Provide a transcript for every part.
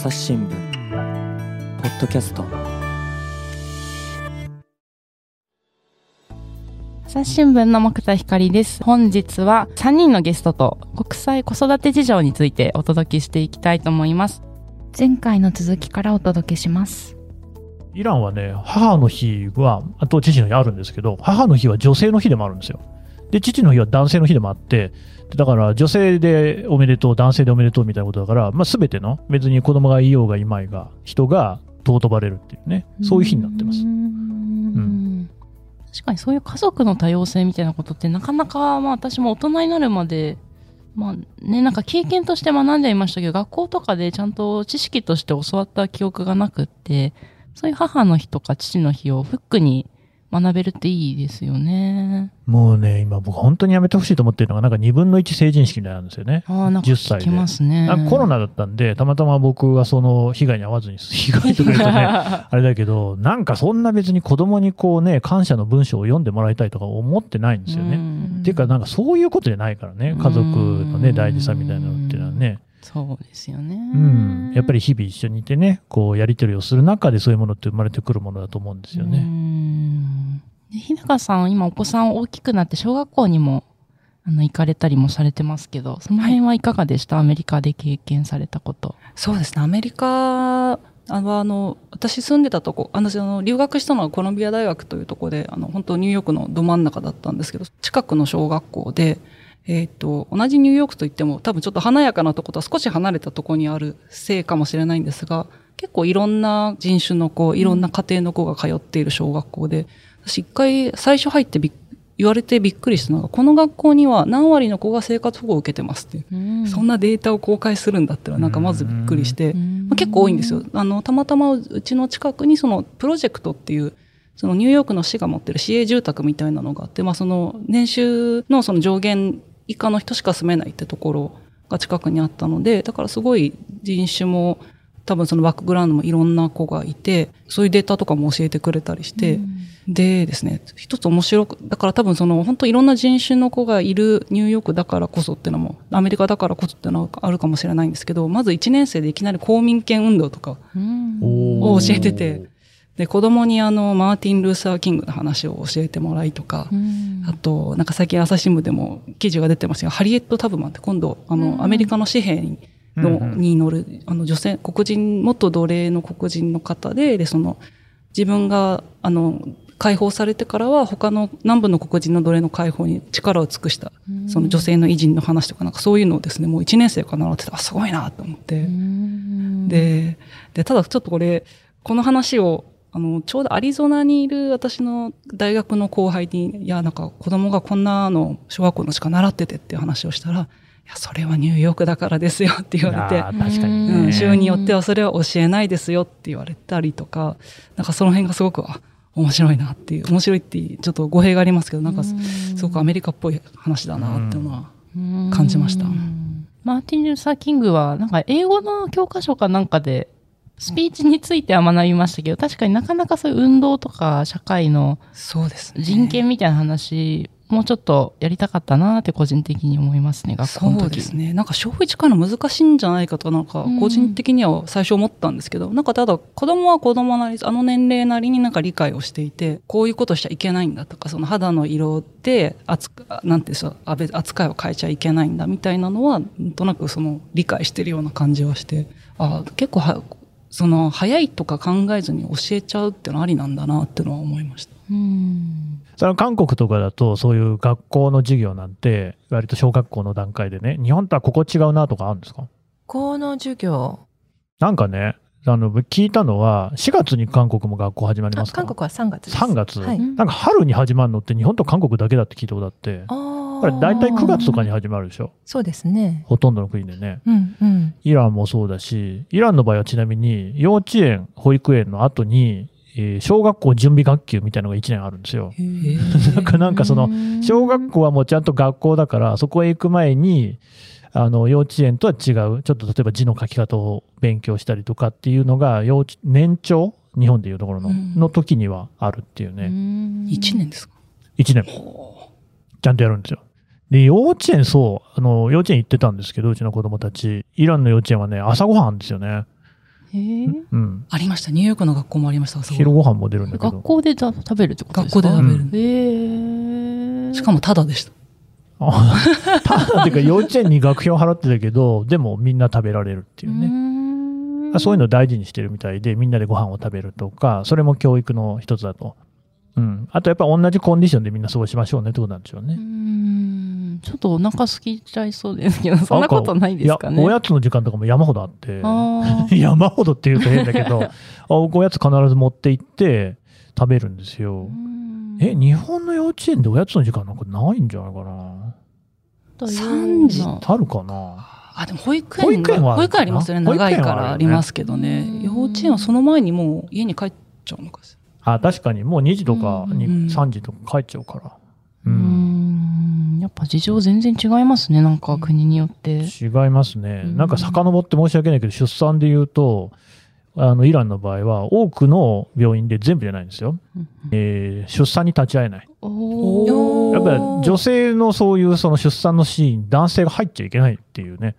朝日新聞ポッドキャスト朝日新聞の木田光です。本日は3人のゲストと国際子育て事情についてお届けしていきたいと思います。前回の続きからお届けします。イランはね、母の日は、あと父の日あるんですけど、母の日は女性の日でもあるんですよ。で、父の日は男性の日でもあって、だから女性でおめでとう、男性でおめでとうみたいなことだから、まあ、全ての、別に子供がいようがいまいが、人が尊ばれるっていうね、そういう日になってます。うー。ん。確かにそういう家族の多様性みたいなことってなかなか、まあ私も大人になるまで、まあね、なんか経験として学んでいましたけど、学校とかでちゃんと知識として教わった記憶がなくって、そういう母の日とか父の日をフックに学べるっていいですよね。もうね、今僕本当にやめてほしいと思ってるのが、なんか2分の1成人式みたいなんですよね。ああ、なんか10聞歳できますね。あコロナだったんで、たまたま僕はその被害に遭わずに、被害とか言うとね、あれだけど、なんかそんな別に子供にこうね、感謝の文章を読んでもらいたいとか思ってないんですよね。ねっていうか、なんかそういうことじゃないからね、家族のね、うん大事さみたいなのっていうのはね、そうですよね。うん、やっぱり日々一緒にいてね、こうやり取りをする中でそういうものって生まれてくるものだと思うんですようね。日高さん、今お子さん大きくなって小学校にもあの行かれたりもされてますけど、その辺はいかがでした、アメリカで経験されたこと。そうですね、アメリカあの、あの、私住んでたとこ、あの、留学したのはコロンビア大学というところで、あの、本当ニューヨークのど真ん中だったんですけど、近くの小学校で、えっ、と、同じニューヨークといっても、多分ちょっと華やかなところとは少し離れたところにあるせいかもしれないんですが、結構いろんな人種の子、いろんな家庭の子が通っている小学校で、私一回最初入ってびっ言われてびっくりしたのが、この学校には何割の子が生活保護を受けてますっていう。そんなデータを公開するんだったら、なんかまずびっくりして、まあ、結構多いんですよ。あの、たまたまうちの近くにそのプロジェクトっていう、そのニューヨークの市が持ってる市営住宅みたいなのがあって、まあその年収のその上限以下の人しか住めないってところが近くにあったので、だからすごい人種も多分そのバックグラウンドもいろんな子がいて、そういうデータとかも教えてくれたりして、でですね、一つ面白く、だから多分その本当いろんな人種の子がいるニューヨークだからこそっていうのも、アメリカだからこそっていうのはあるかもしれないんですけど、まず1年生でいきなり公民権運動とかを教えてて、で、子供にあの、マーティン・ルーサー・キングの話を教えてもらいとか、うん。あと、なんか最近朝日新聞でも記事が出てましたが、ハリエット・タブマンって今度、あの、アメリカの紙幣の、うんうん。に乗る、あの、女性、黒人、元奴隷の黒人の方で、で、その、自分が、あの、解放されてからは、他の南部の黒人の奴隷の解放に力を尽くした、その女性の偉人の話とか、なんかそういうのをですね、もう1年生から習ってて、あ、すごいなと思って。うんで、で、ただちょっとこれ、この話を、あの、ちょうどアリゾナにいる私の大学の後輩に、いや、なんか子供がこんなの小学校のしか習っててっていう話をしたら、いや、それはニューヨークだからですよって言われて。確かにね、うん、州によってはそれは教えないですよって言われたりとか、なんかその辺がすごく、あ、面白いなっていう、面白いってちょっと語弊がありますけど、なんかすすごくアメリカっぽい話だなっていうのは、感じました。うん。マーティン・ルーサー・キングは、なんか英語の教科書かなんかで、スピーチについては学びましたけど、確かになかなかそういう運動とか社会のそうですね。人権みたいな話、もうちょっとやりたかったなって個人的に思いますね、学校の時。そうですね。なんか小1から難しいんじゃないかとなんかうん個人的には最初思ったんですけど、なんかただ子供は子供なり、あの年齢なりになんか理解をしていて、こういうことしちゃいけないんだとか、その肌の色で扱、なんていうんで扱いを変えちゃいけないんだみたいなのは、なんとなくその理解してるような感じはして、あ結構は、その早いとか考えずに教えちゃうっていうのはありなんだなっていうのは思いました。うん。それは韓国とかだと、そういう学校の授業なんて、割と小学校の段階でね、日本とはここ違うなとかあるんですか？この授業、なんかね、あの、聞いたのは、4月に韓国も学校始まりますか？あ韓国は3月です。3月、はい。うんなんか春に始まるのって日本と韓国だけだって聞いたことあって、あーこれ大体9月とかに始まるでしょ？そうですね。ほとんどの国でね。うんうん。イランもそうだし、イランの場合はちなみに幼稚園、保育園の後に、えー小学校準備学級みたいなのが1年あるんですよ。なんかなんかその、小学校はもうちゃんと学校だから、そこへ行く前に、あの、幼稚園とは違う、ちょっと例えば字の書き方を勉強したりとかっていうのが、幼稚年長日本でいうところの、うんの時にはあるっていうね。1年ですか？1年。ちゃんとやるんですよ。で、幼稚園、そう、あの、幼稚園行ってたんですけど、うちの子供たち。イランの幼稚園はね、朝ごはんですよね。うん。ありました。ニューヨークの学校もありました。昼ご飯も出るんだけど。学校でた食べるってことですか？学校で食べる。へーしかもタダでした。あただ、てか幼稚園に学費を払ってたけど、でもみんな食べられるっていうね。ねそういうのを大事にしてるみたいで、みんなでご飯を食べるとか、それも教育の一つだと。うん。あとやっぱ同じコンディションでみんな過ごしましょうねってことなんでしょううね。んちょっとお腹空きちゃいそうですけど、そんなことないですかね。いや、おやつの時間とかも山ほどあって、山ほどって言うと変だけど、おやつ必ず持って行って食べるんですよ。うんえ、日本の幼稚園でおやつの時間なんかないんじゃないかな。3時あるかな。あ、でも保育園保育園は保育園ありますよね。長いからありますけどね。うん幼稚園はその前にもう家に帰っちゃうのかしあ、確かにもう2時とかに、うん3時とか帰っちゃうから。う。うんんやっぱ事情全然違いますね、なんか国によって。違いますね。うんなんか遡って申し訳ないけど、出産で言うと、あの、イランの場合は多くの病院で全部じゃないんですよ。えー出産に立ち会えない。おやっぱり女性のそういうその出産のシーン、男性が入っちゃいけないっていうね。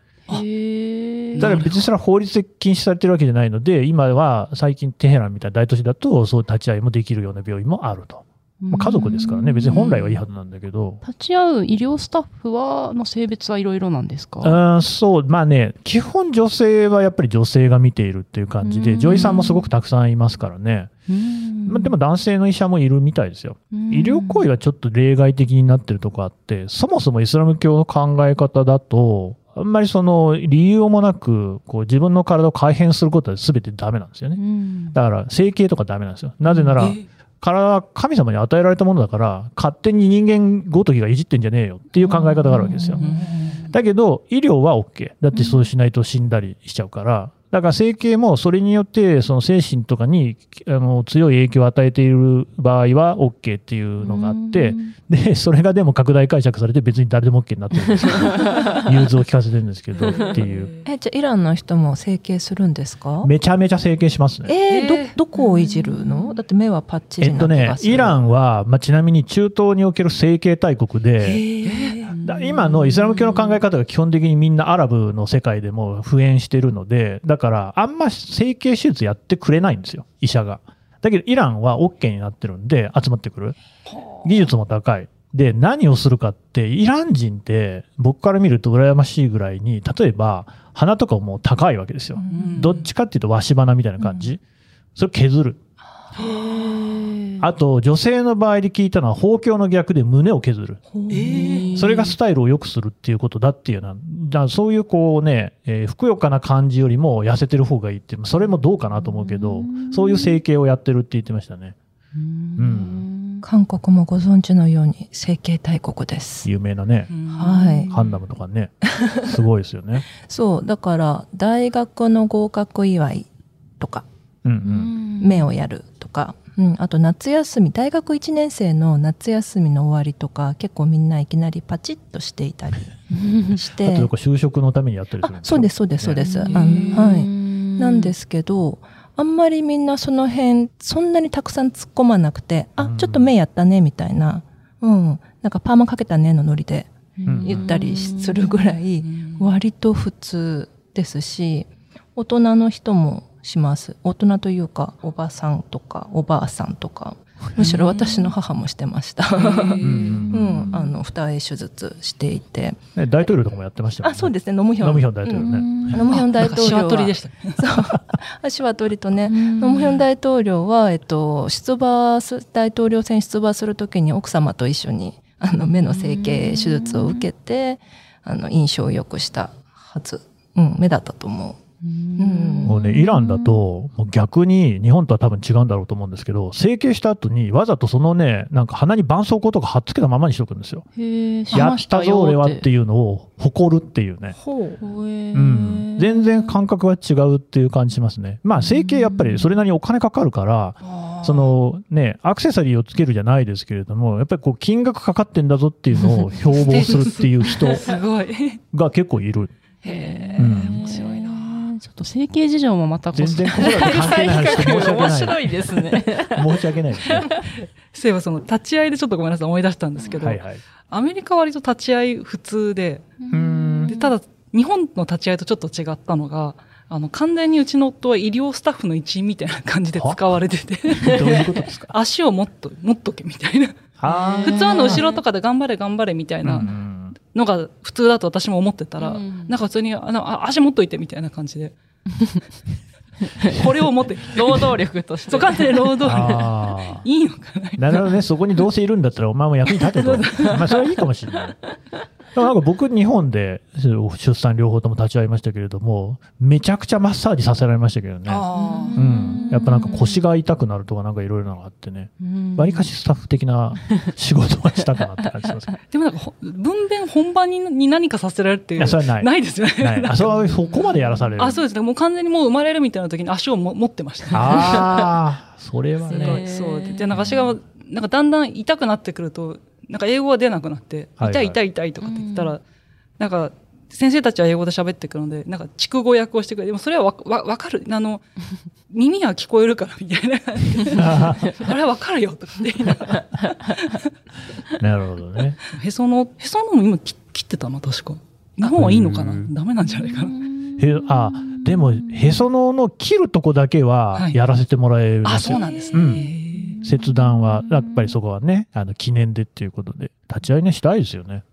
へだから別にそれは法律で禁止されてるわけじゃないので、今は最近テヘランみたいな大都市だと、そう立ち会いもできるような病院もあると。まあ、家族ですからね、別に本来はいいはずなんだけど。立ち会う医療スタッフは、の性別はいろいろなんですか？うん、そう、まあね、基本女性はやっぱり女性が見ているっていう感じで、うん女医さんもすごくたくさんいますからね。まあ、でも男性の医者もいるみたいですよ。医療行為はちょっと例外的になってるとこあって、そもそもイスラム教の考え方だと、あんまりその理由もなく、こう自分の体を改変することは全てダメなんですよね。うんだから整形とかダメなんですよ。なぜなら、体は神様に与えられたものだから、勝手に人間ごときがいじってんじゃねえよっていう考え方があるわけですよ。だけど、医療は OK。だってそうしないと死んだりしちゃうから。だから整形もそれによってその精神とかにあの強い影響を与えている場合は OK っていうのがあって、で、それがでも拡大解釈されて別に誰でも OK になってるんですよ。融通を聞かせてるんですけどっていう。え、じゃあイランの人も整形するんですか？めちゃめちゃ整形しますね。えー、えーど、どこをいじるの？だって目はパッチリえっとねな気が、する。イランは、まあ、ちなみに中東における整形大国で、だ今のイスラム教の考え方が基本的にみんなアラブの世界でも普遍してるので、だからあんま整形手術やってくれないんですよ、医者が。だけどイランは OK になってるんで集まってくる。技術も高い。で、何をするかって、イラン人って僕から見ると羨ましいぐらいに、例えば鼻とかも高いわけですよ。どっちかっていうとわし鼻みたいな感じ。それ削る。あと、女性の場合で聞いたのは、包協の逆で胸を削る。それがスタイルを良くするっていうことだっていうのは、だからそういうこうね、えーふくよかな感じよりも痩せてる方がいいっていう、それもどうかなと思うけど、そういう整形をやってるって言ってましたね。うん韓国もご存知のように整形大国です。有名なね、はいハンナムとかね。すごいですよね。そう、だから大学の合格祝いとか、うんうん。目をやるとか、うん、あと夏休み、大学1年生の夏休みの終わりとか、結構みんないきなりパチッとしていたり しあとてなんか、就職のためにやったりするそうです、そうです、そうです。あのうんはい。なんですけど、あんまりみんなその辺、そんなにたくさん突っ込まなくて、あう、ん。ちょっと目やったね、みたいな、うん、なんかパーマかけたねのノリでん。言ったりするぐらい、割と普通ですし、大人の人もします。大人というか、おばさんとか、おばあさんとか、むしろ私の母もしてました。うんうん、あの、二重手術していて。ね大統領とかもやってましたよね。あ、そうですね、ノムヒョン。ノムヒョン大統領ね。うんノムヒョン大統領は。シワ取りでした。そう。足は取りとね、うんノムヒョン大統領は、えっと、出馬す、大統領選出馬するときに奥様と一緒に、あの、目の整形手術を受けて、あの、印象を良くしたはず。うん、目だったと思う。うんもうね、イランだと、もう逆に日本とは多分違うんだろうと思うんですけど、整形した後にわざとそのね、なんか鼻に絆創膏とか貼っつけたままにしとくんですよ。やったぞ俺はってう。いうのを誇るっていうね。ほう。うん。全然感覚は違うっていう感じしますね。まあ整形やっぱりそれなりにお金かかるから、そのね、アクセサリーをつけるじゃないですけれども、やっぱりこう金額かかってんだぞっていうのを標榜するっていう人。が結構いる。へうんえ、面白いな。ちょっと整形事情もまたこう全然子育て関係ない話で申し訳面ない。白いですね。申し訳ないですね。そういえばその立ち会いでちょっとごめんなさい思い出したんですけど、はいはい。アメリカは割と立ち会い普通で、でただ日本の立ち会いとちょっと違ったのが、あの、完全にうちの夫は医療スタッフの一員みたいな感じで使われてて、どういうことですか？足をもっと、持っとけみたいな。あ普通あの後ろとかで頑張れ頑張れみたいなんのが普通だと私も思ってたら、うんなんか普通にあのあ足持っといてみたいな感じで。これを持って、労働力として。そう完全に労働力。あ いいのかなーなるほどね、そこにどうせいるんだったら、お前も役に立てと。まあ、それはいいかもしれない。なんか僕、日本で出産両方とも立ち会いましたけれども、めちゃくちゃマッサージさせられましたけどね。うん。やっぱなんか腰が痛くなるとかなんかいろいろなのがあってね。わりかしスタッフ的な仕事はしたかなって感じします。でもなんかほ、分娩本番にに何かさせられるっていう。いや、それはない。ないですよね。ない。あ、それはそこまでやらされる。あ、そうですね。もう完全にもう生まれるみたいな時に足をも持ってましたね。ああ、それはね。いそうで。で、なんか足が、なんかだんだん痛くなってくると、なんか英語が出なくなって、はいはい痛い痛い痛いとかって言ったら、なんか、先生たちは英語で喋ってくるので、なんか、筑語訳をしてくれる。でもそれはわ、わ、わかる。あの、耳は聞こえるから、みたいな感じで。あれはわかるよ、とかって言いながら。なるほどね。へその、へそのも今切切ってたな、確か。日本はいいのかな？うんダメなんじゃないかな。へあ、でも、へその緒の切るとこだけははいやらせてもらえるんあ、ですよ。そうなんですうんね。切断は、やっぱりそこはね、あの、記念でっていうことで、立ち会いね、したいですよね。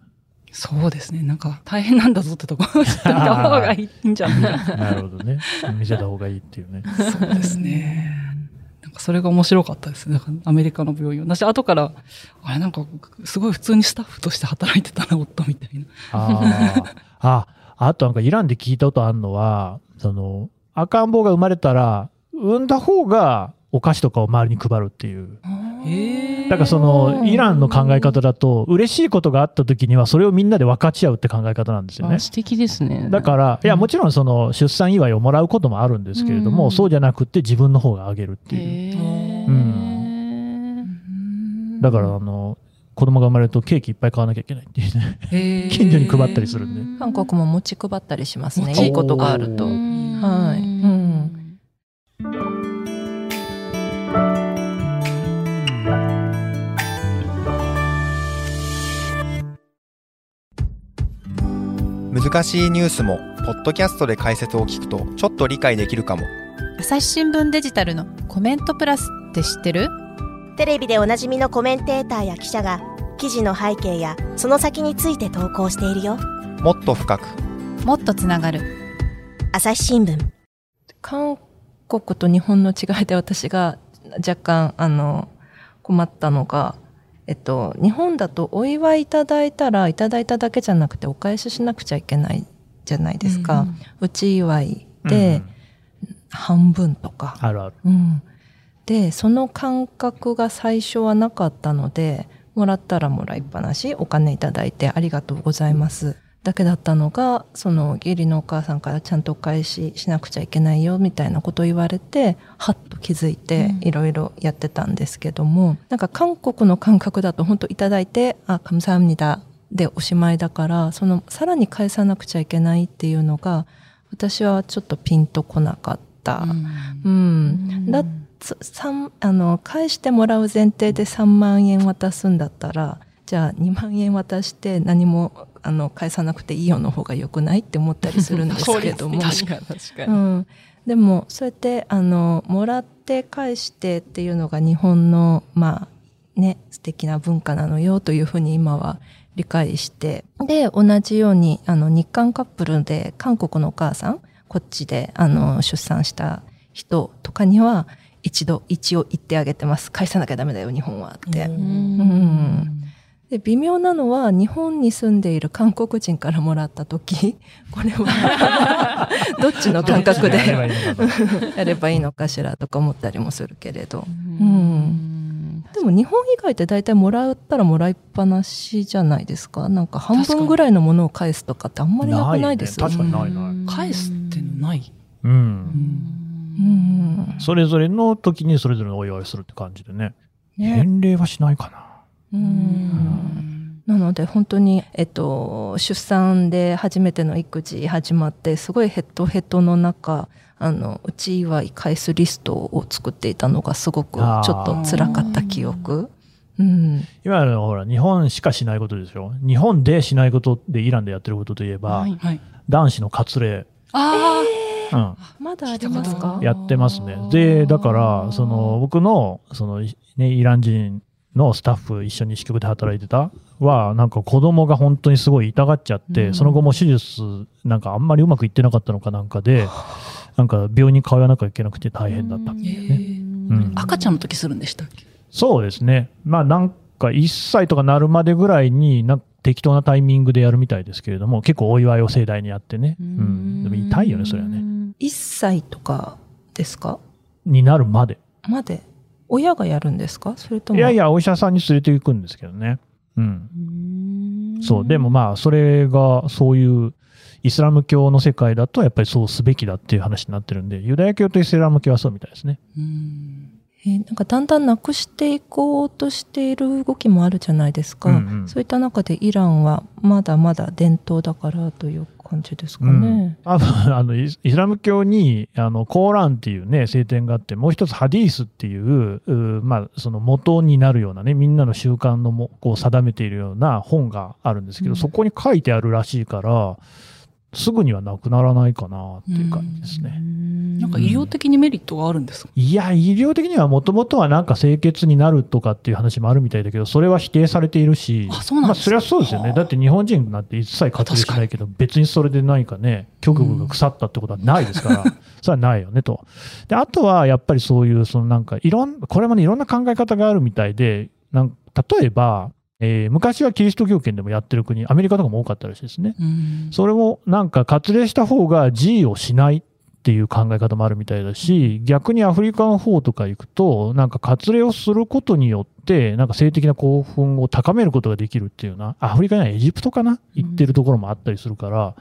そうですね。なんか、大変なんだぞってところを 知ってた方がいいんじゃないかな。なるほどね。見せた方がいいっていうね。そうですね。なんかそれが面白かったですね。アメリカの病院を。私、後から、あれなんか、すごい普通にスタッフとして働いてたな、夫みたいな。ああ。あ、あとなんかイランで聞いたことあるのは、その、赤ん坊が生まれたら、産んだ方がお菓子とかを周りに配るっていう。へだからその、イランの考え方だと、嬉しいことがあった時には、それをみんなで分かち合うって考え方なんですよねあ。素敵ですね。だから、いや、もちろんその、出産祝いをもらうこともあるんですけれども、うんそうじゃなくて自分の方があげるっていう。へうーだから、あの、子供が生まれるとケーキいっぱい買わなきゃいけないっていうね。へー 近所に配ったりするんで。韓国も餅配ったりしますね。餅いいことがあると。おはいうん難しいニュースもポッドキャストで解説を聞くとちょっと理解できるかも。朝日新聞デジタルのコメントプラスって知ってる？テレビでおなじみのコメンテーターや記者が記事の背景やその先について投稿しているよ。もっと深く。もっとつながる。朝日新聞。韓国と日本の違いで私が若干、あの、困ったのが、えっと、日本だとお祝いいただいたら、いただいただけじゃなくてお返ししなくちゃいけないじゃないですか。うち祝いで半分とか。あるある。うん。で、その感覚が最初はなかったので、もらったらもらいっぱなし、お金いただいてありがとうございます。だけだったのが、その義理のお母さんからちゃんとお返ししなくちゃいけないよみたいなことを言われて、はっと気づいていろいろやってたんですけども、なんか韓国の感覚だと本当いただいて、あ、감사합니다でおしまいだから、そのさらに返さなくちゃいけないっていうのが、私はちょっとピンとこなかった。うん。だつ三あの返してもらう前提で3万円渡すんだったら じゃあ2万円渡して何もあの返さなくていいよの方が良くないって思ったりするんですけども。確かに確かに。うん、でもそうやってあのもらって返してっていうのが日本のまあね素敵な文化なのよというふうに今は理解して。で同じようにあの日韓カップルで韓国のお母さんこっちであの出産した人とかには一度一応言ってあげてます。返さなきゃダメだよ日本は。って。うんで微妙なのは日本に住んでいる韓国人からもらった時 これは どっちの感覚でやればいいのかしらとか思ったりもするけれど、うん、でも日本以外って大体もらったらもらいっぱなしじゃないですか。なんか半分ぐらいのものを返すとかってあんまりなくないですないね。確かにないない。返すってない。うん。うん。それぞれの時にそれぞれのお祝いをするって感じでね。ね。返礼はしないかな。うん。なので本当に、えっと、出産で初めての育児始まってすごいヘッドヘッドの中あのうち祝い返すリストを作っていたのがすごくちょっと辛かった記憶。うん、今のほら、日本しかしないことでしょ？日本でしないことでイランでやってることといえば、はい。はい。男子の割礼、あうん、まだありますか？やってますね。で、だから、その、僕の、その、ね、イラン人のスタッフ一緒に支局で働いてたは、なんか子供が本当にすごい痛がっちゃって、うんその後も手術、なんかあんまりうまくいってなかったのかなんかで、なんか病院に通わなきゃいけなくて大変だったっていうね。うんあ。赤ちゃんの時するんでしたっけ？そうですね。まあなんか1歳とかなるまでぐらいになんか適当なタイミングでやるみたいですけれども、結構お祝いを盛大にやってね。うん。でも痛いよね、それはね。1歳とかですか？になるまで。まで親がやるんですか？それとも？いやいや、お医者さんに連れて行くんですけどね。うん。そう。でもまあ、それが、そういう、イスラム教の世界だと、やっぱりそうすべきだっていう話になってるんで、ユダヤ教とイスラム教はそうみたいですね。うんえーなんかだんだんなくしていこうとしている動きもあるじゃないですか、うんうんそういった中でイランはまだまだ伝統だからという感じですかね。多分あのイスイスラム教にあのコーランっていうね聖典があってもう一つハディースっていううまあその元になるようなねみんなの習慣のもこう定めているような本があるんですけど、うんそこに書いてあるらしいからすぐにはなくならないかなっていう感じですね。なんか医療的にメリットがあるんですか？いや、医療的にはもともとはなんか清潔になるとかっていう話もあるみたいだけど、それは否定されているし、あそうなんですか？まあ、それはそうですよね。だって日本人なんて一切活動しないけど、別にそれで何かね、局部が腐ったってことはないですから、それはないよねと。で、あとはやっぱりそういう、そのなんかいろん、これもね、いろんな考え方があるみたいで、なん例えば、えー昔はキリスト教圏でもやってる国、アメリカとかも多かったらしいですね。うんそれもなんか割礼した方が自をしないっていう考え方もあるみたいだし、逆にアフリカの方とか行くと、なんか割礼をすることによって、なんか性的な興奮を高めることができるっていうような、アフリカにはエジプトかな？行ってるところもあったりするから、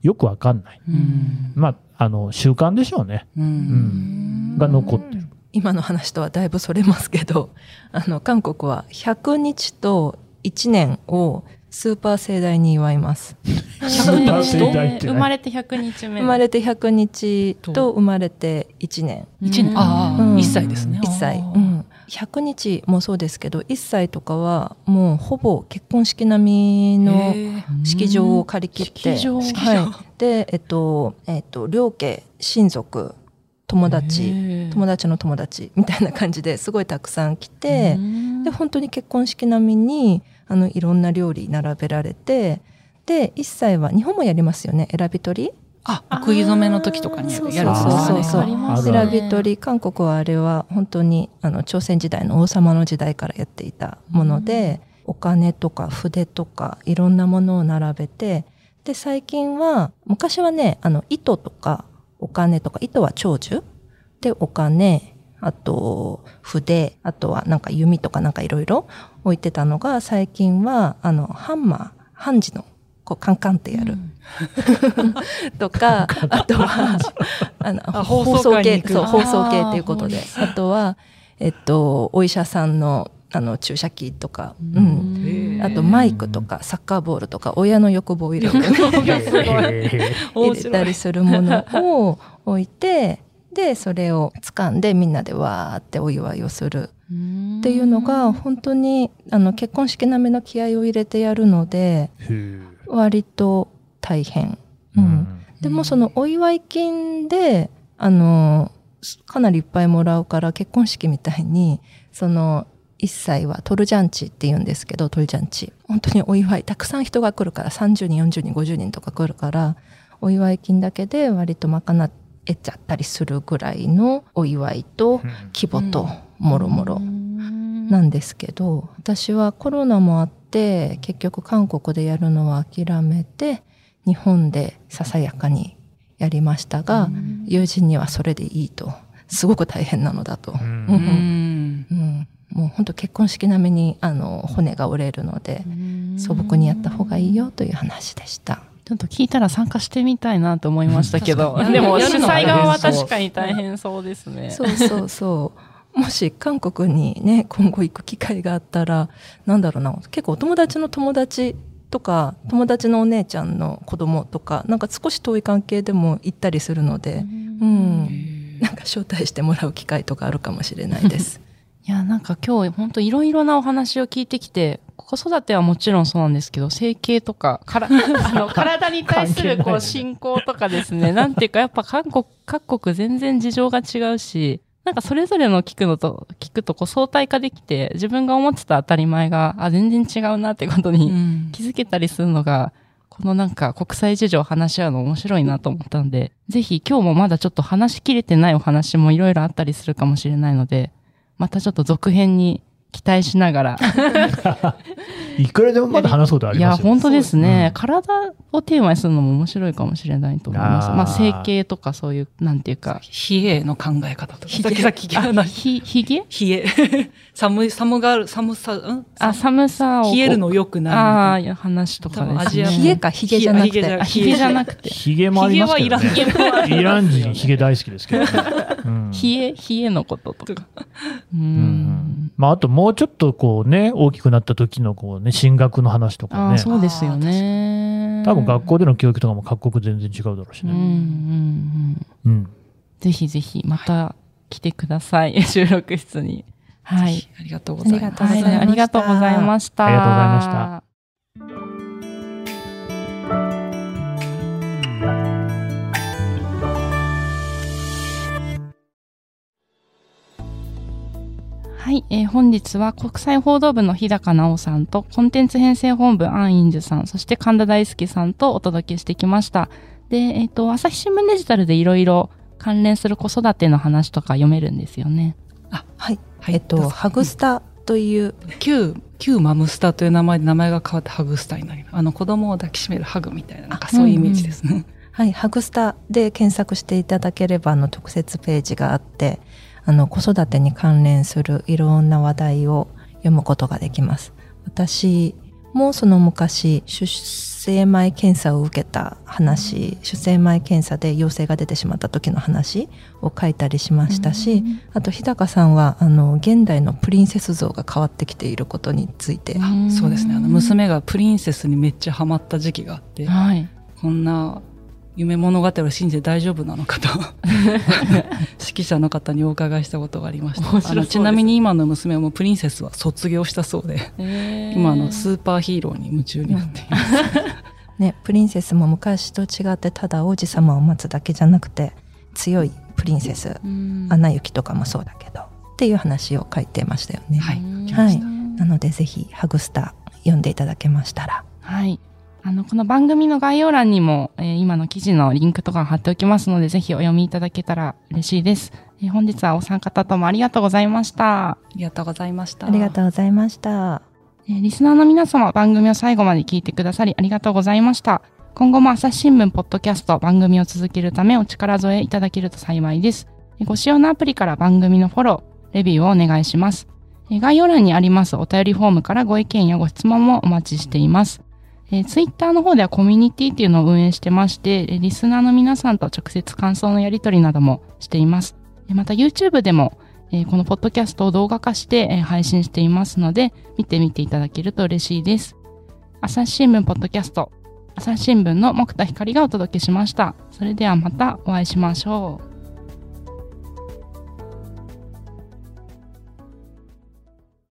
よくわかんない。うんまあ、あの、習慣でしょうね。ううんん。が残ってる。今の話とはだいぶそれますけど、あの、韓国は100日と1年をスーパー盛大に祝います。100日とえー生まれて100日目。生まれて100日と生まれて1年。一年ああ、うん一歳ですね。1歳。うん。100日もそうですけど、1歳とかはもうほぼ結婚式並みの式場を借り切って、式場はい。で、えっと、えっと、両家、親族、友達、へ友達の友達みたいな感じですごいたくさん来て、ーで、本当に結婚式並みに、あの、いろんな料理並べられて、で、1歳は、日本もやりますよね、選び取り？あ、食い初めの時とかにやるそう。そうそうありますね。選び取り韓国はあれは本当にあの朝鮮時代の王様の時代からやっていたもので、お金とか筆とかいろんなものを並べてで最近は昔はねあの糸とかお金とか糸は長寿？でお金あと筆あとはなんか弓とかなんかいろいろ置いてたのが最近はあのハンマーハンジのこうカンカンってやる、とか、あとは、あの、あ放放送送系、そう、放送系っていうことで。あとは、えっと、お医者さんの、あの、注射器とか、うん。あと、マイクとか、サッカーボールとか、親の欲望を入れて、入れたりするものを置いて、で、それを掴んで、みんなでわーってお祝いをする。っていうのが、本当に、あの、結婚式並みの気合を入れてやるので、割と大変。うん。でもそのお祝い金で、あの、かなりいっぱいもらうから結婚式みたいに、その、1歳はトルジャンチって言うんですけど、トルジャンチ。本当にお祝い、たくさん人が来るから、30人、40人、50人とか来るから、お祝い金だけで割と賄えちゃったりするぐらいのお祝いと規模ともろもろなんですけど、私はコロナもあって、結局韓国でやるのは諦めて、日本でささやかにやりましたが、友人にはそれでいいと。すごく大変なのだと。もう本当結婚式並みにあの骨が折れるので、素朴にやった方がいいよという話でした。ちょっと聞いたら参加してみたいなと思いましたけどでも主催側は確かに大変そうですね。そうそうそう。もし韓国にね、今後行く機会があったら、なんだろうな、結構お友達の友達とか、友達のお姉ちゃんの子供とか、なんか少し遠い関係でも行ったりするので、うん。なんか招待してもらう機会とかあるかもしれないです。いいや、なんか今日本当いろいろなお話を聞いてきて、子育てはもちろんそうなんですけど、整形とか、から あの体に対するこう進行とかですね、なんていうかやっぱ韓国、各国全然事情が違うし、なんかそれぞれの聞くのと、聞くとこう相対化できて、自分が思ってた当たり前が、あ、全然違うなってことに気づけたりするのが、このなんか国際事情を話し合うの面白いなと思ったんで、ぜひ今日もまだちょっと話しきれてないお話もいろいろあったりするかもしれないので、またちょっと続編に期待しながら。いくらでもまだ話すことありますよいや、本当ですね、うん、体をテーマにするのも面白いかもしれないと思います。まあ、整形とかそういう、なんていうか。冷えの考え方とか。さっきさっきひ、ひげ？冷え。寒い、寒がる、寒さ、うん？あ、寒さを。冷えるのよくない。ああ、話とかですね。冷えか、ひげじゃなくて。ひげじゃなくて。ひげもありますけど、ね。ヒゲはいらん。イラン人ひげ大好きですけど、ね。冷え、冷えのこととか。うん。まあ、あともうちょっとこうね、大きくなった時のこうね、進学の話とかね。そうですよね。多分学校での教育とかも各国全然違うだろうしね。うんうんうん。うん。ぜひぜひ、また来てください。収録室に。はい。ありがとうございます。ありがとうございました。ありがとうございました。はい、えー、本日は国際報道部の日高直さんとコンテンツ編成本部アン・インジュさん、そして神田大輔さんとお届けしてきました。で、えっ、ー、と、朝日新聞デジタルでいろいろ関連する子育ての話とか読めるんですよね。あ、はい。はい、えっと、ハグスタという。旧、旧マムスタという名前で名前が変わってハグスタになります。あの、子供を抱きしめるハグみたいな、なんかそういうイメージですね。うんうんはい、ハグスタで検索していただければ、あの、特設ページがあって、あの子育てに関連するいろんな話題を読むことができます。私もその昔出生前検査を受けた話出生前検査で陽性が出てしまった時の話を書いたりしましたし、あと日高さんはあの現代のプリンセス像が変わってきていることについて。そうですね。あの娘がプリンセスにめっちゃハマった時期があって、はい、こんな夢物語を信じて大丈夫なのかと。指揮者の方にお伺いしたことがありました。あのちなみに今の娘もプリンセスは卒業したそうで、今のスーパーヒーローに夢中になっています、ね、プリンセスも昔と違ってただ王子様を待つだけじゃなくて強いプリンセスアナ雪とかもそうだけどっていう話を書いてましたよね。はい、はい、なのでぜひハグスター読んでいただけましたら。はいあの、この番組の概要欄にも、えー、今の記事のリンクとか貼っておきますので、ぜひお読みいただけたら嬉しいです。えー、本日はお三方ともありがとうございました。ありがとうございました。ありがとうございました。えー、リスナーの皆様、番組を最後まで聞いてくださりありがとうございました。今後も朝日新聞ポッドキャスト番組を続けるためお力添えいただけると幸いです。ご使用のアプリから番組のフォロー、レビューをお願いします。概要欄にありますお便りフォームからご意見やご質問もお待ちしています。えー、ツイッターの方ではコミュニティっていうのを運営してまして、リスナーの皆さんと直接感想のやり取りなどもしています。また YouTube でも、えー、このポッドキャストを動画化して、えー、配信していますので、見てみていただけると嬉しいです。朝日新聞ポッドキャスト、朝日新聞の木田光がお届けしました。それではまたお会いしましょう。